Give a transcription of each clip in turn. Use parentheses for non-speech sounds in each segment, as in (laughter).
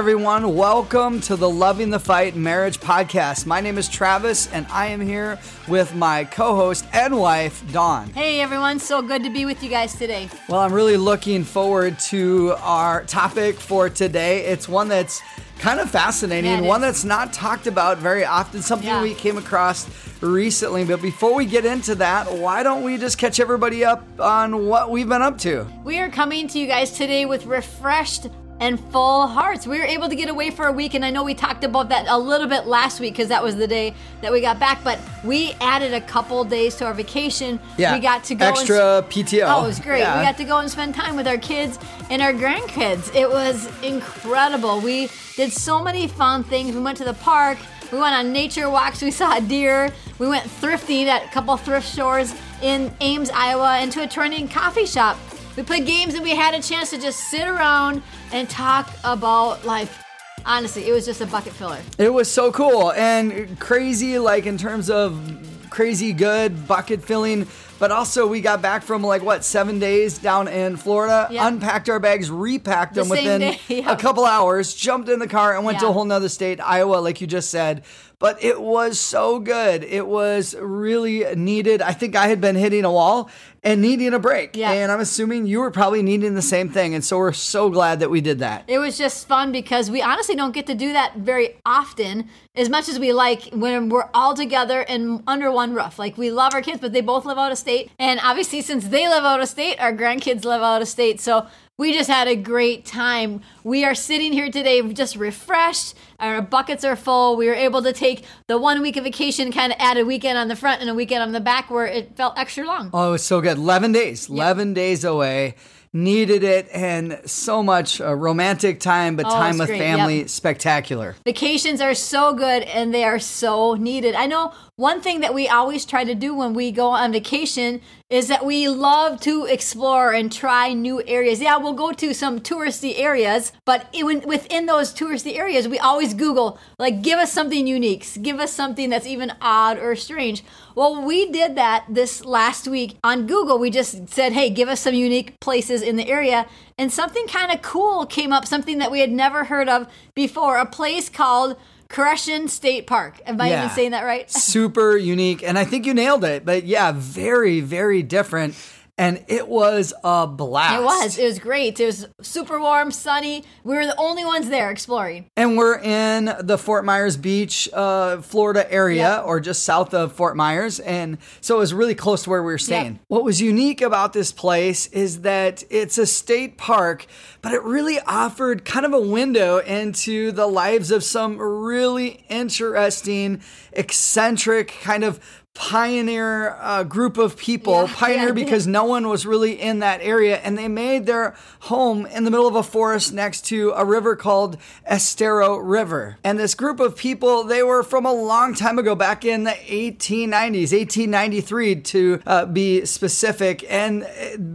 everyone. Welcome to the Loving the Fight Marriage Podcast. My name is Travis, and I am here with my co host and wife, Dawn. Hey everyone, so good to be with you guys today. Well, I'm really looking forward to our topic for today. It's one that's kind of fascinating, Yeah, one is. that's not talked about very often, something Yeah. we came across recently. But before we get into that, why don't we just catch everybody up on what we've been up to? We are coming to you guys today with refreshed and full hearts. We were able to get away for a week, and I know we talked about that a little bit last week because that was the day that we got back. But we added a couple days to our vacation. Yeah, we got to go and extra PTO. Oh, it was great. Yeah. We got to go and spend time with our kids and our grandkids. It was incredible. We did so many fun things. We went to the park. We went on nature walks. We (laughs) saw a deer. We went thrifting at a couple thrift stores in Ames, Iowa, and to a trending coffee shop. We played games and we had a chance to just sit around and talk about life. Honestly, it was just a bucket filler. It was so cool and crazy, like in terms of crazy good bucket filling. But also, we got back from like what seven days down in Florida, Yeah. unpacked our bags, repacked The them within day, (laughs) yeah. a couple hours, jumped in the car, and went to a whole nother state, Iowa, like you just said. But it was so good. It was really needed. I think I had been hitting a wall and needing a break. Yeah. And I'm assuming you were probably needing the same thing. And so we're so glad that we did that. It was just fun because we honestly don't get to do that very often as much as we like when we're all together and under one roof. Like we love our kids, but they both live out of state. And obviously, since they live out of state, our grandkids live out of state. So we just had a great time. We are sitting here today just refreshed. Our buckets are full. We were able to take the one week of vacation, kind of add a weekend on the front and a weekend on the back where it felt extra long. Oh, it was so good. 11 days, 11 days away. Needed it and so much uh, romantic time, but Oh, time with great. family, Yep. spectacular. Vacations are so good and they are so needed. I know one thing that we always try to do when we go on vacation is that we love to explore and try new areas. Yeah, we'll go to some touristy areas, but in, within those touristy areas, we always Google, like, give us something unique, give us something that's even odd or strange. Well, we did that this last week on Google. We just said, hey, give us some unique places in the area. And something kind of cool came up, something that we had never heard of before a place called Koreshan State Park. Am I Yeah. even saying that right? (laughs) Super unique. And I think you nailed it. But yeah, very, very different. And it was a blast. It was. It was great. It was super warm, sunny. We were the only ones there exploring. And we're in the Fort Myers Beach, uh, Florida area, Yeah. or just south of Fort Myers. And so it was really close to where we were staying. Yeah. What was unique about this place is that it's a state park, but it really offered kind of a window into the lives of some really interesting, eccentric, kind of pioneer uh, group of people. Yeah, pioneer yeah. because no one was really in that area, and they made their home in the middle of a forest next to a river called Estero River. And this group of people, they were from a long time ago, back in the 1890s, 1893 to uh, be specific. And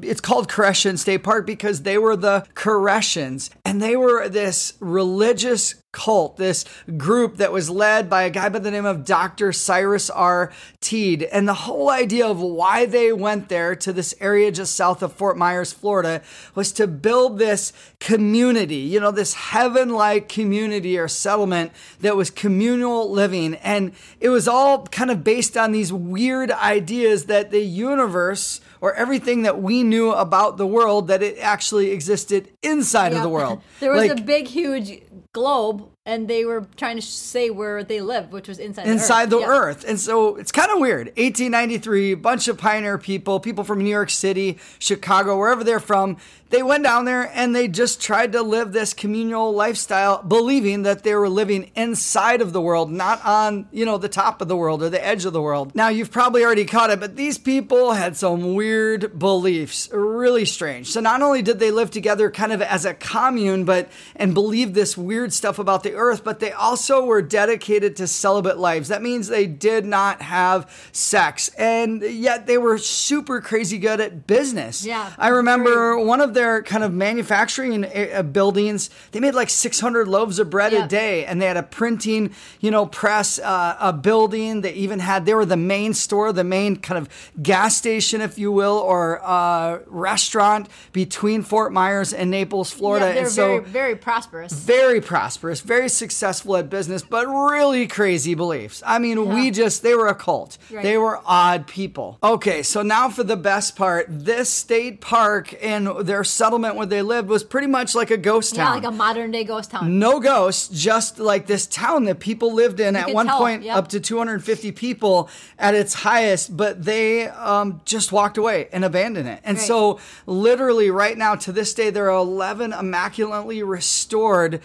it's called Koreshan State Park because they were the Koreshans, and they were this religious cult, this group that was led by a guy by the name of Dr. Cyrus R. Teed. And the whole idea of why they went there to this area just south of Fort Myers, Florida, was to build this community, you know, this heaven like community or settlement that was communal living. And it was all kind of based on these weird ideas that the universe or everything that we knew about the world that it actually existed inside of the (laughs) world. there was a big, huge globe, and they were trying to say where they lived, which was inside inside the the earth. Yeah. earth. And so it's kind of weird. 1893, bunch of pioneer people, people from New York City, Chicago, wherever they're from, they went down there and they just tried to live this communal lifestyle, believing that they were living inside of the world, not on, you know, the top of the world or the edge of the world. Now, you've probably already caught it, but these people had some weird beliefs, really strange. So not only did they live together kind of as a commune, but and believe this weird stuff about the earth, but they also were dedicated to celibate lives. That means they did not have sex, and yet they were super crazy good at business. Yeah, I remember one of their kind of manufacturing uh, buildings. They made like 600 loaves of bread Yeah. a day, and they had a printing, you know, press, uh, a building. They even had they were the main store, the main kind of gas station, if you will, or uh, restaurant between Fort Myers and Naples, Florida. Yeah, they're and so very, very prosperous. very prosperous, very successful at business, but really crazy beliefs. I mean, we just, they were a cult. Right. They were odd people. Okay, so now for the best part. This state park and their settlement where they lived was pretty much like a ghost Yeah, town. like a modern day ghost town. no ghosts, just like this town that people lived in at one tell, point yep. up to 250 people at its highest, but they um, just walked away and abandoned it. And Right. so, literally, right now to this day, there are 11 immaculately restored.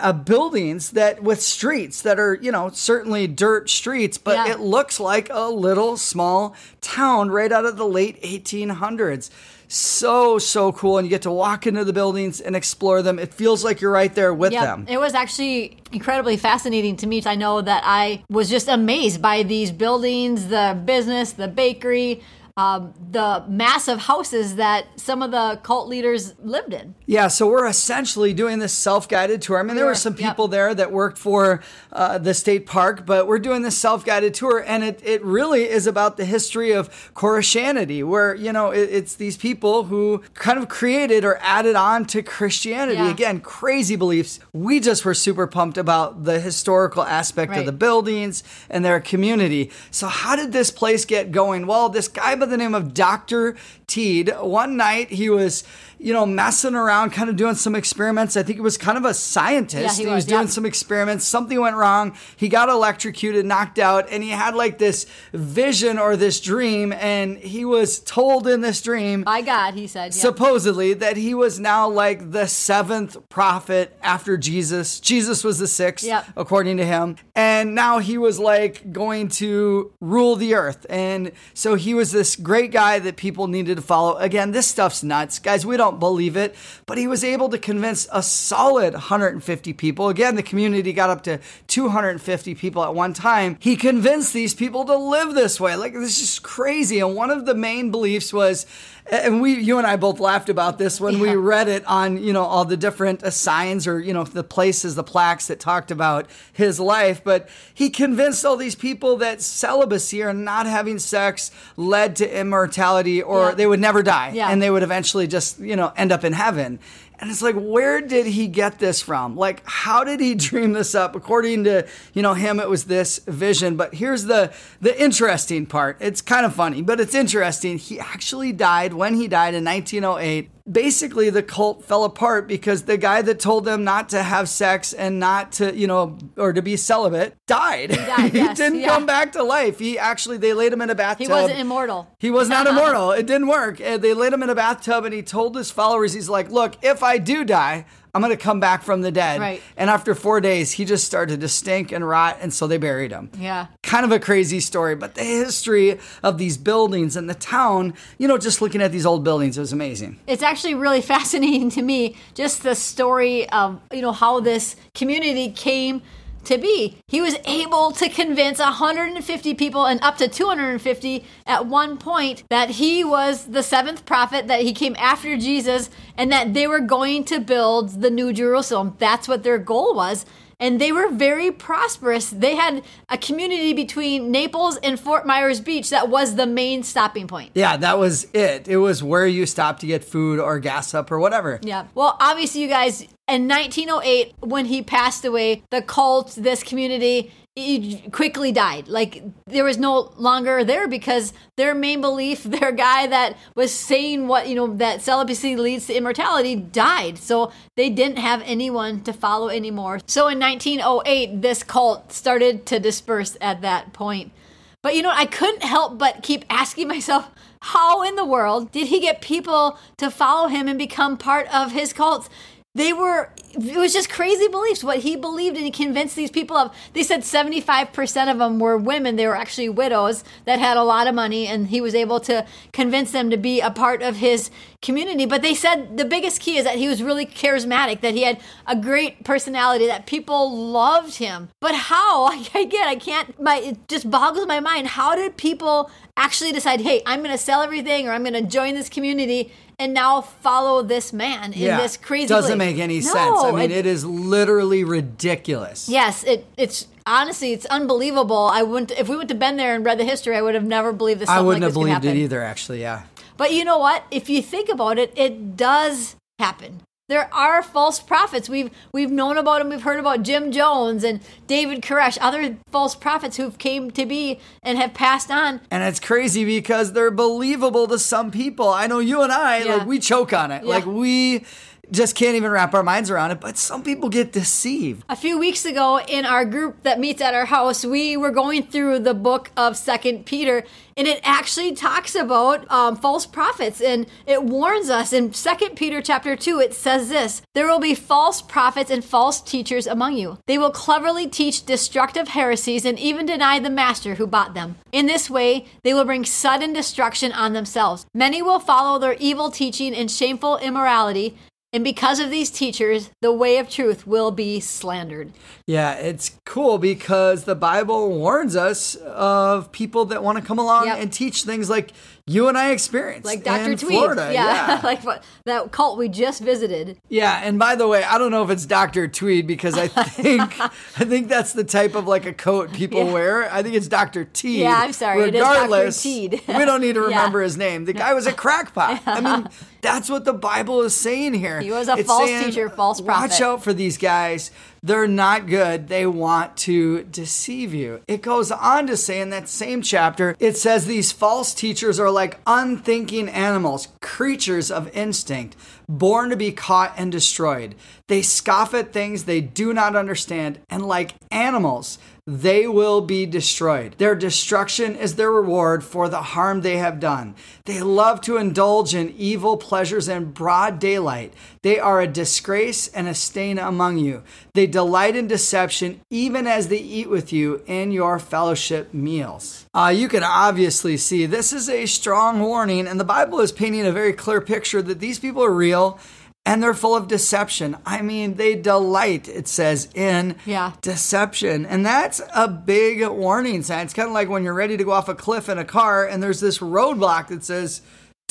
Uh, buildings that with streets that are you know certainly dirt streets but Yeah. it looks like a little small town right out of the late 1800s so so cool and you get to walk into the buildings and explore them it feels like you're right there with Yep. them It was actually incredibly fascinating to me. I know that I was just amazed by these buildings, the business, the bakery, um, the massive houses that some of the cult leaders lived in. Yeah, so we're essentially doing this self-guided tour. I mean, there were some yep. people there that worked for uh, the state park, but we're doing this self-guided tour, and it, it really is about the history of Koreshanity, where you know it, it's these people who kind of created or added on to Christianity. Yeah. Again, crazy beliefs. We just were super pumped about the historical aspect of the buildings and their community. So, how did this place get going? Well, this guy by the name of Dr. Teed, one night he was, you know, messing around, kind of doing some experiments. I think he was kind of a scientist. Yeah, he and was, doing yeah. some experiments. Something went wrong. He got electrocuted, knocked out, and he had like this vision or this dream. And he was told in this dream By God, he said. Yep. supposedly that he was now like the seventh prophet after Jesus. Jesus was the sixth, Yep. according to him. And now he was like going to rule the earth. And so he was this great guy that people needed to follow. Again, this stuff's nuts. Guys, we don't believe it, but he was able to convince a solid 150 people. Again, the community got up to 250 people at one time. He convinced these people to live this way. Like, this is crazy. And one of the main beliefs was, and we, you and I both laughed about this when we read it on, you know, all the different signs or, you know, the places, the plaques that talked about his life. But he convinced all these people that celibacy or not having sex led to immortality or Yeah. they would never die Yeah. and they would eventually just, you know, end up in heaven. And it's like, where did he get this from? Like, how did he (laughs) dream this up? According to, you know, him, it was this vision. But here's the the interesting part. It's kind of funny, but it's interesting. He actually died when he died in 1908. Basically, the cult fell apart because the guy that told them not to have sex and not to, you know, or to be celibate died. He, died, (laughs) yes, didn't yeah. come back to life. He actually, they laid him in a bathtub. he wasn't immortal. He was not (laughs) immortal. It didn't work. And they laid him in a bathtub and he told his followers, he's like, look, if I do die, I'm going to come back from the dead. Right. And after four days, he just started to stink and rot. And so they buried him. Yeah. Kind of a crazy story, but the history of these buildings and the town, you know, just looking at these old buildings, it was amazing. it's actually really (laughs) fascinating to me just the story of you know how this community came to be. He was able to convince 150 people and up to 250 at one point that he was the seventh prophet that he came after jesus and that they were going to build the new jerusalem. That's what their goal was and they were very prosperous. They had a community between Naples and Fort Myers Beach that was the main stopping point. Yeah, that was it. It was where you stopped to get food or gas up or whatever. Yeah. Well, obviously, you guys, in 1908, when he passed away, the cult, this community, he quickly died. Like, there was no longer there because their main belief, (laughs) their guy that was saying what, you know, that celibacy leads to immortality died. So they didn't have anyone to follow anymore. So in 1908, this cult started to disperse at that point. But you know, I couldn't help but keep asking myself, how in the world did he get people to follow him and become part of his cults? They were it was just crazy beliefs. What he believed and he convinced these people of they said 75% of them were women. They were actually widows that had a lot of money and he was able to convince them to be a part of his community. But they said the biggest key is that he was really charismatic that he had a great personality that people loved him. But how? (laughs) Again i can't my it just boggles my mind. How did people actually decide hey i'm going to sell everything or i'm going to join this community and now follow this man in this crazy It doesn't belief. make any No, sense i mean it- it is literally ridiculous Yes, it it's honestly it's unbelievable. I wouldn't if we went to been there and read the history, I would have never believed this. i wouldn't like have believed it either actually yeah But you know what? If you think about it, it does happen. There are false prophets. We've we've known about them. We've heard about Jim Jones and David Koresh, other false prophets who've came to be and have passed on. And it's crazy because they're believable to some people. I know you and I, Yeah. like, we choke on it. Yeah. Like, we just can't even wrap our minds around it. But some people get deceived. A few weeks ago, in our group that meets at our house, we were going through the book of Second Peter, and it actually talks about um, false prophets, and it warns us in Second Peter chapter two. It says this: "There will be false prophets and false teachers among you. They will cleverly teach destructive heresies and even deny the master who bought them. In this way, they will bring sudden destruction on themselves. Many will follow their evil teaching and shameful immorality." And because of these teachers, the way of truth will be slandered. Yeah, it's cool because the Bible warns us of people that want to come along Yep. and teach things like you and I experienced. Like Dr. Tweed. Florida. yeah. yeah. (laughs) like what, that cult we just visited. Yeah, and by the way, I don't know if it's Dr. Tweed because I (laughs) think I think that's the type of like a coat people Yeah. wear. I think it's Dr. Teed. Yeah, I'm sorry, it is Dr. Regardless, we don't need to (laughs) Yeah. remember his name. The guy was a crackpot. I mean, that's what the Bible is saying here. He was a false teacher, false prophet. Watch out for these guys. They're not good. They want to deceive you. It goes on to say in that same chapter, it says these false teachers are like unthinking animals, creatures of instinct, born to be caught and destroyed. They scoff at things they do not understand, and like animals, they will be destroyed. Their destruction is their reward for the harm they have done. They love to indulge in evil pleasures in broad daylight. They are a disgrace and a stain among you. They delight in deception even as they eat with you in your fellowship meals. Uh, you can obviously see this is a strong warning, and the Bible is painting a very clear picture that these people are real and they're full of deception. I mean, they delight, it says, in Yeah. deception. And that's a big warning sign. It's kind of like when you're ready to go off a cliff in a car and there's this roadblock that says,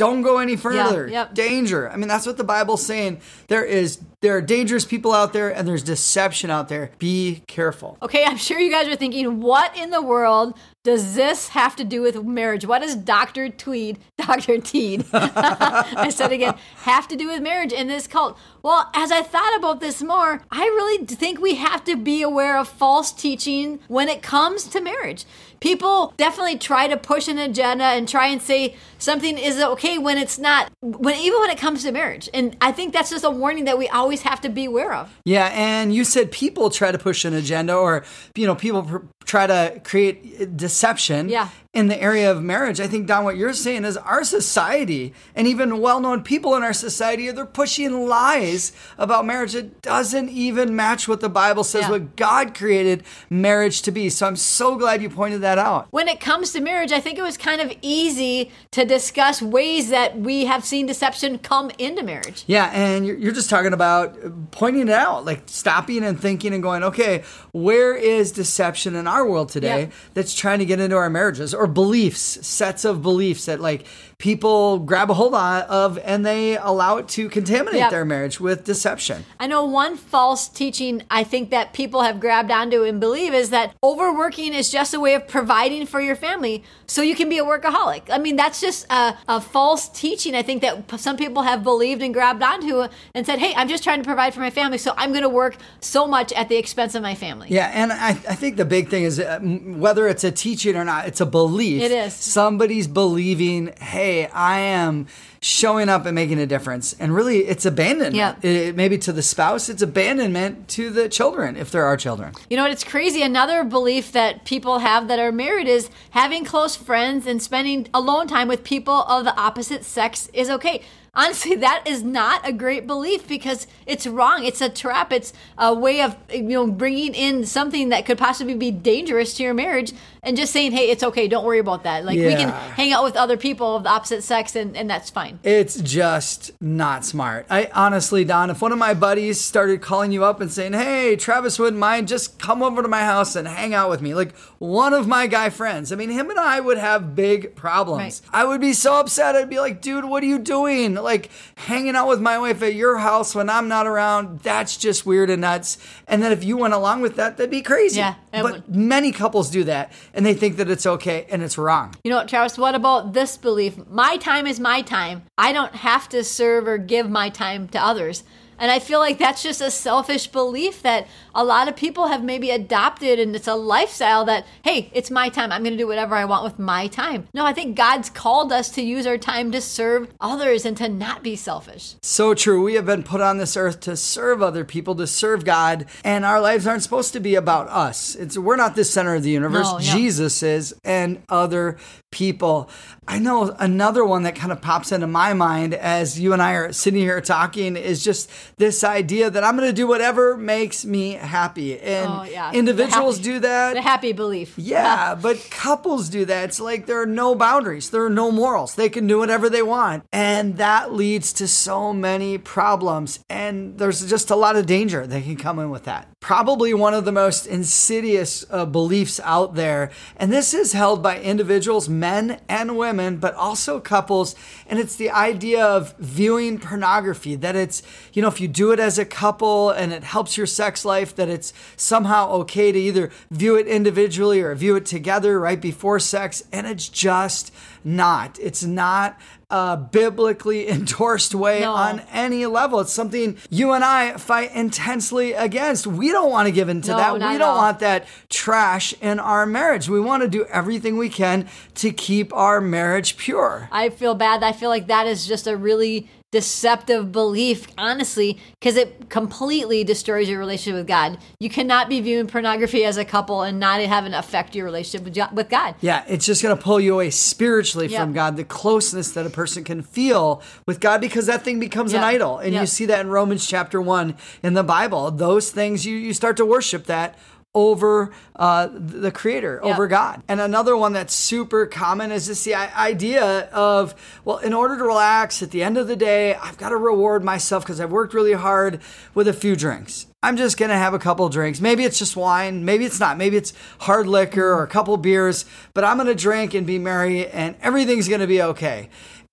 don't go any further. yep. Danger. I mean, that's what the Bible's saying. There is there are dangerous people out there and there's deception out there. Be careful. Okay, I'm sure you guys are thinking, what in the world does this have to do with marriage? What does Dr. Tweed, (laughs) Dr. Teed, (laughs) I said again, have to do with marriage in this cult? Well, as I thought about this more, I really think we have to be aware of false teaching when it comes to marriage. People definitely try to push an agenda and try and say something is okay when it's not, when even when it comes to marriage. And I think that's just a warning that we always have to be aware of. Yeah, and you said people try to push an agenda or you know, people pr- try to create deception Yeah. In the area of marriage. I think Dawn what you're saying is our society and even well-known people in our society they're pushing lies about marriage that doesn't even match what the Bible says Yeah. what God created marriage to be. So I'm so glad you pointed that out. when it comes to marriage, I think it was kind of easy to discuss ways that we have seen deception come into marriage. Yeah, and you're, you're just talking about pointing it out, like stopping and thinking and going, okay, where is deception in our world today Yeah. that's trying to get into our marriages or beliefs, sets of beliefs that like people grab a hold of and they allow it to contaminate Yep. their marriage with deception. I know one false teaching I think that people have grabbed onto and believe is that overworking is just a way of providing for your family so you can be a workaholic. I mean, that's just a, a false teaching I think that some people have believed and grabbed onto and said, hey, I'm just trying to provide for my family, so I'm going to work so much at the expense of my family. Yeah, and I, I think the big thing is uh, whether it's a teaching or not, it's a belief. It is. Somebody's believing, hey, I am showing up and making a difference. And really, it's abandonment. Yeah. It- maybe to the spouse, it's abandonment to the children, if there are children. You know what? It's crazy. Another belief that people have that are married is having close friends and spending alone time with people of the opposite sex is okay. honestly, that is not a great belief because it's wrong. It's a trap. It's a way of you know bringing in something that could possibly be dangerous to your marriage and just saying, hey, it's okay. Dawn't worry about that. Like we can hang out with other people of the opposite sex and, and that's fine. It's just not smart. I honestly, Don, if one of my buddies started calling you up and saying, Hey, Travis wouldn't mind, just come over to my house and hang out with me. Like one of my guy friends. I mean, him and I would have big problems. Right. I would be so upset. I'd be like, dude, what are you doing? Like hanging out with my wife at your house when I'm not around. That's just weird and nuts. And then if you went along with that, that'd be crazy. Yeah, But would. many couples do that and they think that it's okay and it's wrong. You know what, Travis? What about this belief? My time is my time. I don't have to serve or give my time to others. And I feel like that's just a selfish belief that a lot of people have maybe adopted, and it's a lifestyle that, hey, it's my time. I'm going to do whatever I want with my time. No, I think God's called us to use our time to serve others and to not be selfish. So true. We have been put on this earth to serve other people, to serve God, and our lives aren't supposed to be about us. It's we're not the center of the universe. No, no. Jesus is, and other people. I know another one that kind of pops into my mind as you and I are sitting here talking is just this idea that I'm going to do whatever makes me happy, and Oh, yeah. individuals happy- do that. The happy belief. Yeah, (laughs) but couples do that. It's like there are no boundaries, there are no morals. They can do whatever they want. And that leads to so many problems. And there's just a lot of danger that can come in with that. Probably one of the most insidious uh, beliefs out there. And this is held by individuals, men and women, but also couples. And it's the idea of viewing pornography that it's, you know, if you do it as a couple and it helps your sex life, that it's somehow okay to either view it individually or view it together right before sex. And it's just not. It's not a biblically (laughs) endorsed way No. on any level. It's something you and I fight intensely against. We don't want to give into No, that. We don't all. want that trash in our marriage. We want to do everything we can to keep our marriage pure. I feel bad. I feel like that is just a really deceptive belief, honestly, because it completely destroys your relationship with God. You cannot be viewing pornography as a couple and not have it affect your relationship with God. Yeah, it's just going to pull you away spiritually Yep. from God, the closeness that a person can feel with God because that thing becomes an idol. And you see that in Romans chapter 1 in the Bible. Those things, you, you start to worship that over uh, the creator, Yep. over God. And another one that's super common is just the idea of, well, in order to relax at the end of the day, I've got to reward myself because I've worked really hard with a few drinks. I'm just going to have a couple drinks. Maybe it's just wine. Maybe it's not. Maybe it's hard liquor or a couple beers, but I'm going to drink and be merry and everything's going to be okay.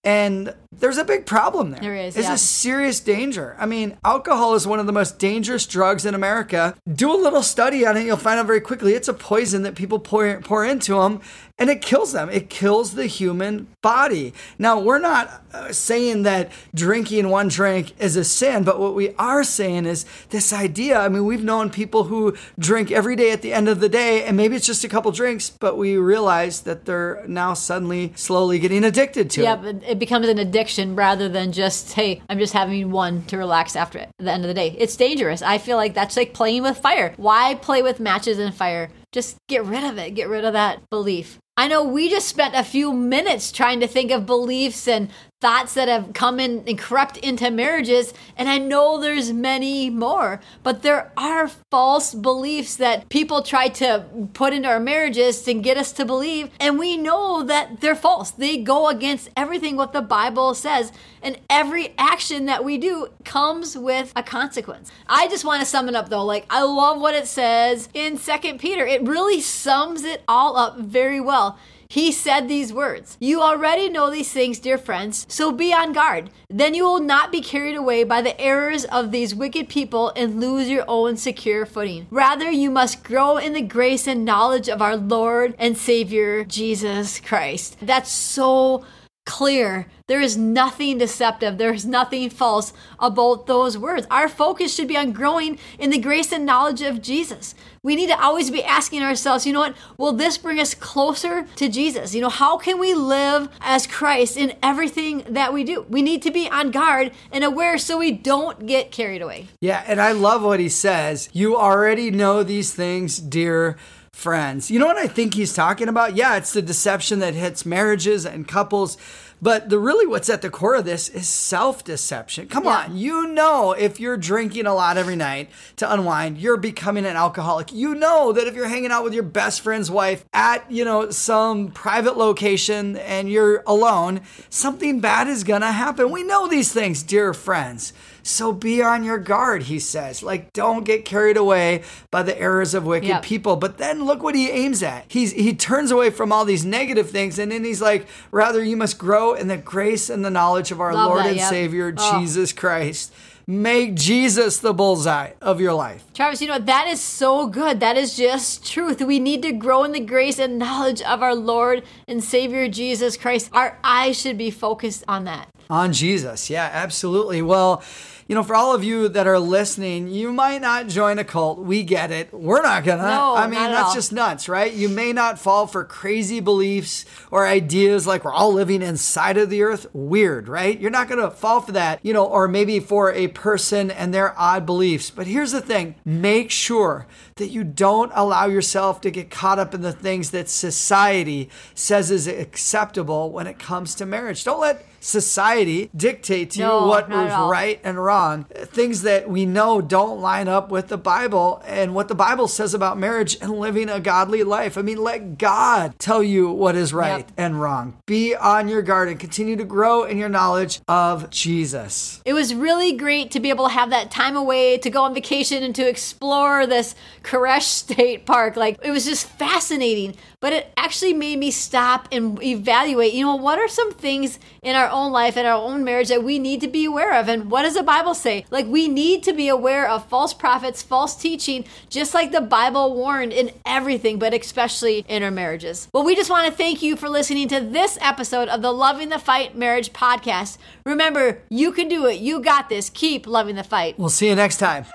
And there's a big problem there. There is, It's yeah. a serious danger. I mean, alcohol is one of the most dangerous drugs in America. Do a little study on it, you'll find out very quickly it's a poison that people pour, pour into them and it kills them. It kills the human body. Now, we're not uh, saying that drinking one drink is a sin, but what we are saying is this idea. I mean, we've known people who drink every day at the end of the day, and maybe it's just a couple drinks, but we realize that they're now suddenly slowly getting addicted to Yeah, it. but it becomes an addiction rather than just, hey, I'm just having one to relax after it, the end of the day. It's dangerous. I feel like that's like playing with fire. Why play with matches and fire? Just get rid of it. Get rid of that belief. I know we just spent a few minutes trying to think of beliefs and thoughts that have come in and crept into marriages, and I know there's many more, but there are false beliefs that people try to put into our marriages to get us to believe, and we know that they're false. They go against everything what the Bible says, and every action that we do comes with a consequence. I just want to sum it up though. Like I love what it says in Second Peter. It really sums it all up very well. He said these words You already know these things, dear friends, so be on guard. Then you will not be carried away by the errors of these wicked people and lose your own secure footing. Rather, you must grow in the grace and knowledge of our Lord and Savior, Jesus Christ. That's so clear. There is nothing deceptive. There is nothing false about those words. Our focus should be on growing in the grace and knowledge of Jesus. We need to always be asking ourselves, you know what? Will this bring us closer to Jesus? You know, how can we live as Christ in everything that we do? We need to be on guard and aware so we don't get carried away. Yeah, and I love what he says. You already know these things, dear friends. You know what I think he's talking about? Yeah, it's the deception that hits marriages and couples. But the really what's at the core of this is self deception. Come Yeah. on, you know if you're drinking a lot every night to unwind, you're becoming an alcoholic. You know that if you're hanging out with your best friend's wife at, you know, some private location and you're alone, something bad is gonna happen. We know these things, dear friends. So be on your guard, he says. Like, don't get carried away by the errors of wicked Yep. people. But then look what he aims at. He's he turns away from all these negative things, and then he's like, rather you must grow in the grace and the knowledge of our Love Lord that, and yep. Savior Oh. Jesus Christ. Make Jesus the bullseye of your life. Travis, you know, that is so good. That is just truth. We need to grow in the grace and knowledge of our Lord and Savior Jesus Christ. Our eyes should be focused on that. On Jesus. Yeah, absolutely. Well, you know, for all of you that are listening, you might not join a cult. We get it. We're not gonna. No, I mean, that's all. just nuts, right? You may not fall for crazy beliefs or ideas like we're all living inside of the earth. Weird, right? You're not gonna fall for that, you know, or maybe for a person and their odd beliefs. But here's the thing make sure that you don't allow yourself to get caught up in the things that society says is acceptable when it comes to marriage. Don't let society dictate to No, you what is not is at all. right and wrong. Things that we know don't line up with the Bible and what the Bible says about marriage and living a godly life. I mean, let God tell you what is right Yep. and wrong. Be on your guard and continue to grow in your knowledge of Jesus. It was really great to be able to have that time away to go on vacation and to explore this Koresh State Park. Like, it was just fascinating. But it actually made me stop and evaluate, you know, what are some things in our own life and our own marriage that we need to be aware of? And what does the Bible say? Like, we need to be aware of false prophets, false teaching, just like the Bible warned in everything, but especially in our marriages. Well, we just want to thank you for listening to this episode of the Loving the Fight Marriage Podcast. Remember, you can do it. You got this. Keep loving the fight. We'll see you next time.